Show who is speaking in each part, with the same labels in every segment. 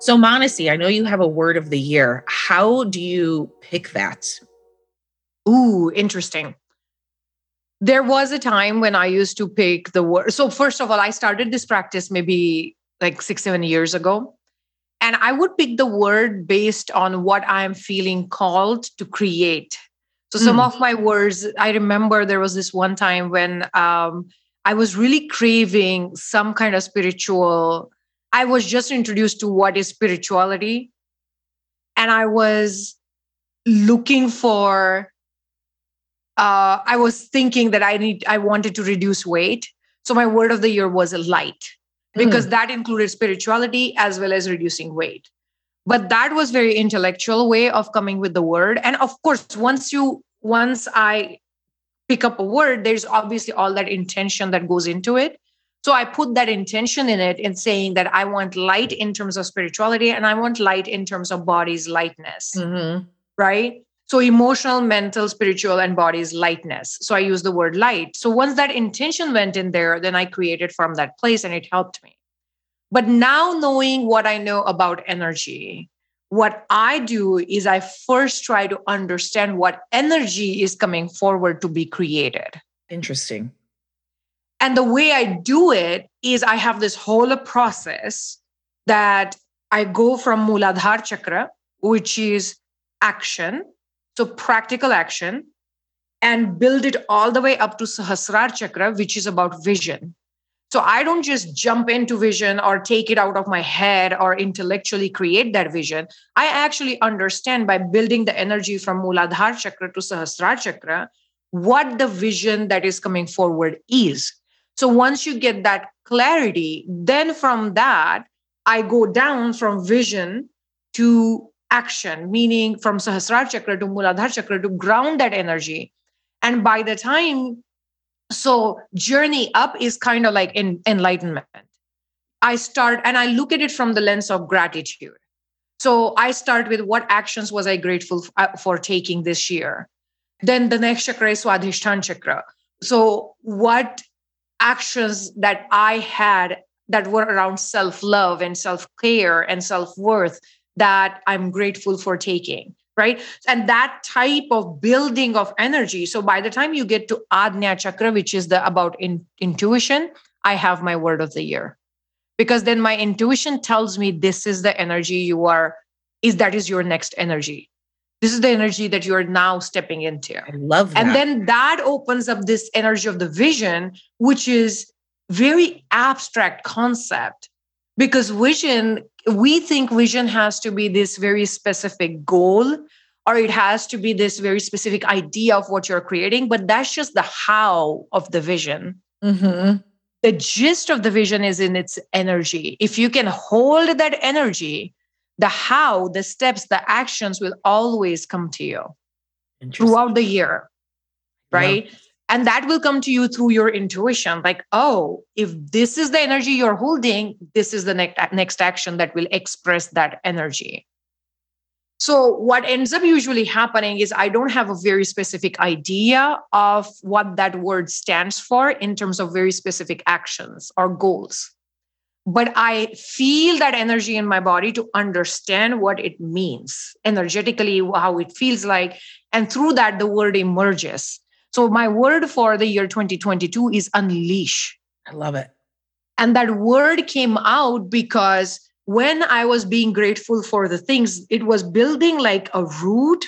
Speaker 1: So, Manasi, I know you have a word of the year. How do you pick that?
Speaker 2: Ooh, interesting. There was a time when I used to pick the word. So, first of all, I started this practice maybe like six, seven years ago. And I would pick the word based on what I'm feeling called to create. So, some mm. of my words, I remember there was this one time when um, I was really craving some kind of spiritual I was just introduced to what is spirituality. And I was looking for, uh, I was thinking that I need, I wanted to reduce weight. So my word of the year was a light because mm. that included spirituality as well as reducing weight. But that was very intellectual way of coming with the word. And of course, once you, once I pick up a word, there's obviously all that intention that goes into it. So I put that intention in it in saying that I want light in terms of spirituality and I want light in terms of body's lightness. Mm-hmm. Right. So emotional, mental, spiritual, and body's lightness. So I use the word light. So once that intention went in there, then I created from that place and it helped me. But now knowing what I know about energy, what I do is I first try to understand what energy is coming forward to be created.
Speaker 1: Interesting.
Speaker 2: And the way I do it is I have this whole process that I go from Muladhara Chakra, which is action, so practical action, and build it all the way up to Sahasrara Chakra, which is about vision. So I don't just jump into vision or take it out of my head or intellectually create that vision. I actually understand by building the energy from Muladhara Chakra to Sahasrara Chakra what the vision that is coming forward is. So once you get that clarity, then from that, I go down from vision to action, meaning from Sahasrara Chakra to Muladhara Chakra to ground that energy. And by the time, so journey up is kind of like in, enlightenment. I start and I look at it from the lens of gratitude. So I start with what actions was I grateful uh, for taking this year. Then the next chakra is Swadhisthana chakra. So what actions that I had that were around self love and self care and self worth that I'm grateful for taking. Right. And that type of building of energy. So by the time you get to Ajna Chakra, which is the about in, intuition, I have my word of the year. Because then my intuition tells me this is the energy you are, is that is your next energy this is the energy that you're now stepping into
Speaker 1: i love
Speaker 2: that and then that opens up this energy of the vision which is very abstract concept because vision we think vision has to be this very specific goal or it has to be this very specific idea of what you're creating but that's just the how of the vision mm-hmm. the gist of the vision is in its energy if you can hold that energy the how, the steps, the actions will always come to you throughout the year. Right. Yeah. And that will come to you through your intuition. Like, oh, if this is the energy you're holding, this is the next, next action that will express that energy. So, what ends up usually happening is I don't have a very specific idea of what that word stands for in terms of very specific actions or goals but I feel that energy in my body to understand what it means energetically, how it feels like. And through that, the word emerges. So, my word for the year 2022 is unleash.
Speaker 1: I love it.
Speaker 2: And that word came out because when I was being grateful for the things, it was building like a root.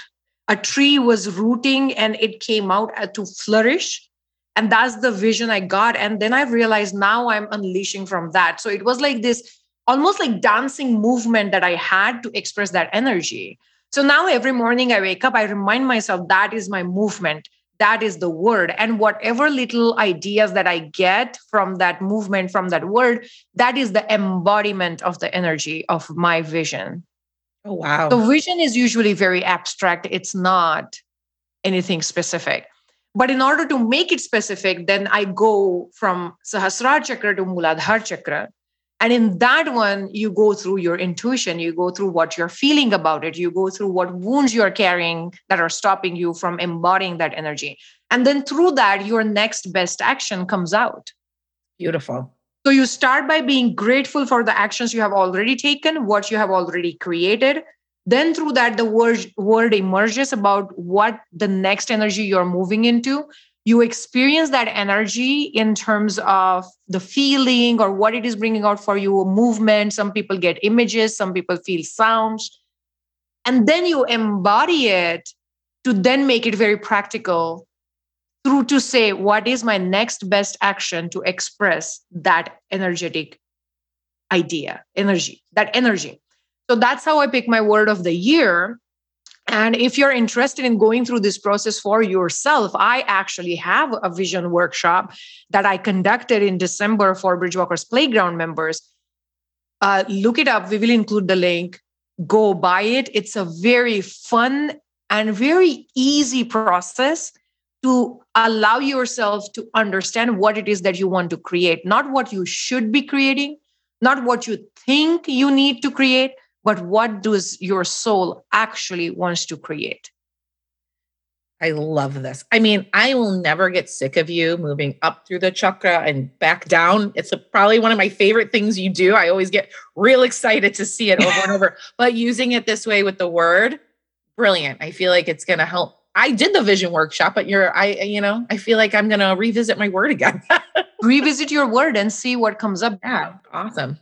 Speaker 2: A tree was rooting and it came out uh, to flourish and that's the vision i got and then i realized now i'm unleashing from that so it was like this almost like dancing movement that i had to express that energy so now every morning i wake up i remind myself that is my movement that is the word. And whatever little ideas that i get from that movement from that word that is the embodiment of the energy of my vision.
Speaker 1: Oh wow.
Speaker 2: The vision is usually very abstract. It's not anything specific. But in order to make it specific, then I go from Sahasrara Chakra to Muladhara Chakra. And in that one, you go through your intuition, you go through what you're feeling about it, you go through what wounds you're carrying that are stopping you from embodying that energy. And then through that, your next best action comes out.
Speaker 1: Beautiful.
Speaker 2: So you start by being grateful for the actions you have already taken, what you have already created. Then through that, the word, word emerges about what the next energy you're moving into you experience that energy in terms of the feeling or what it is bringing out for you movement. Some people get images some people feel sounds. And then you embody it to then make it very practical through to say what is my next best action to express that energetic idea energy that energy? So that's how i pick my word of the year and if you're interested in going through this process for yourself, I actually have a vision workshop that I conducted in December for Bridgewalkers Playground members. Uh, look it up. We will include the link. Go buy it. It's a very fun and very easy process to allow yourself to understand what it is that you want to create, not what you should be creating, not what you think you need to create, but what does your soul actually wants to create
Speaker 1: I love this. I mean, I will never get sick of you moving up through the chakra and back down. It's a, probably one of my favorite things you do. I always get real excited to see it over and over. But using it this way with the word, brilliant. I feel like it's going to help. I did the vision workshop, but you're, I, you know, I feel like I'm going to revisit my word again.
Speaker 2: revisit your word and see what comes up.
Speaker 1: Yeah, awesome.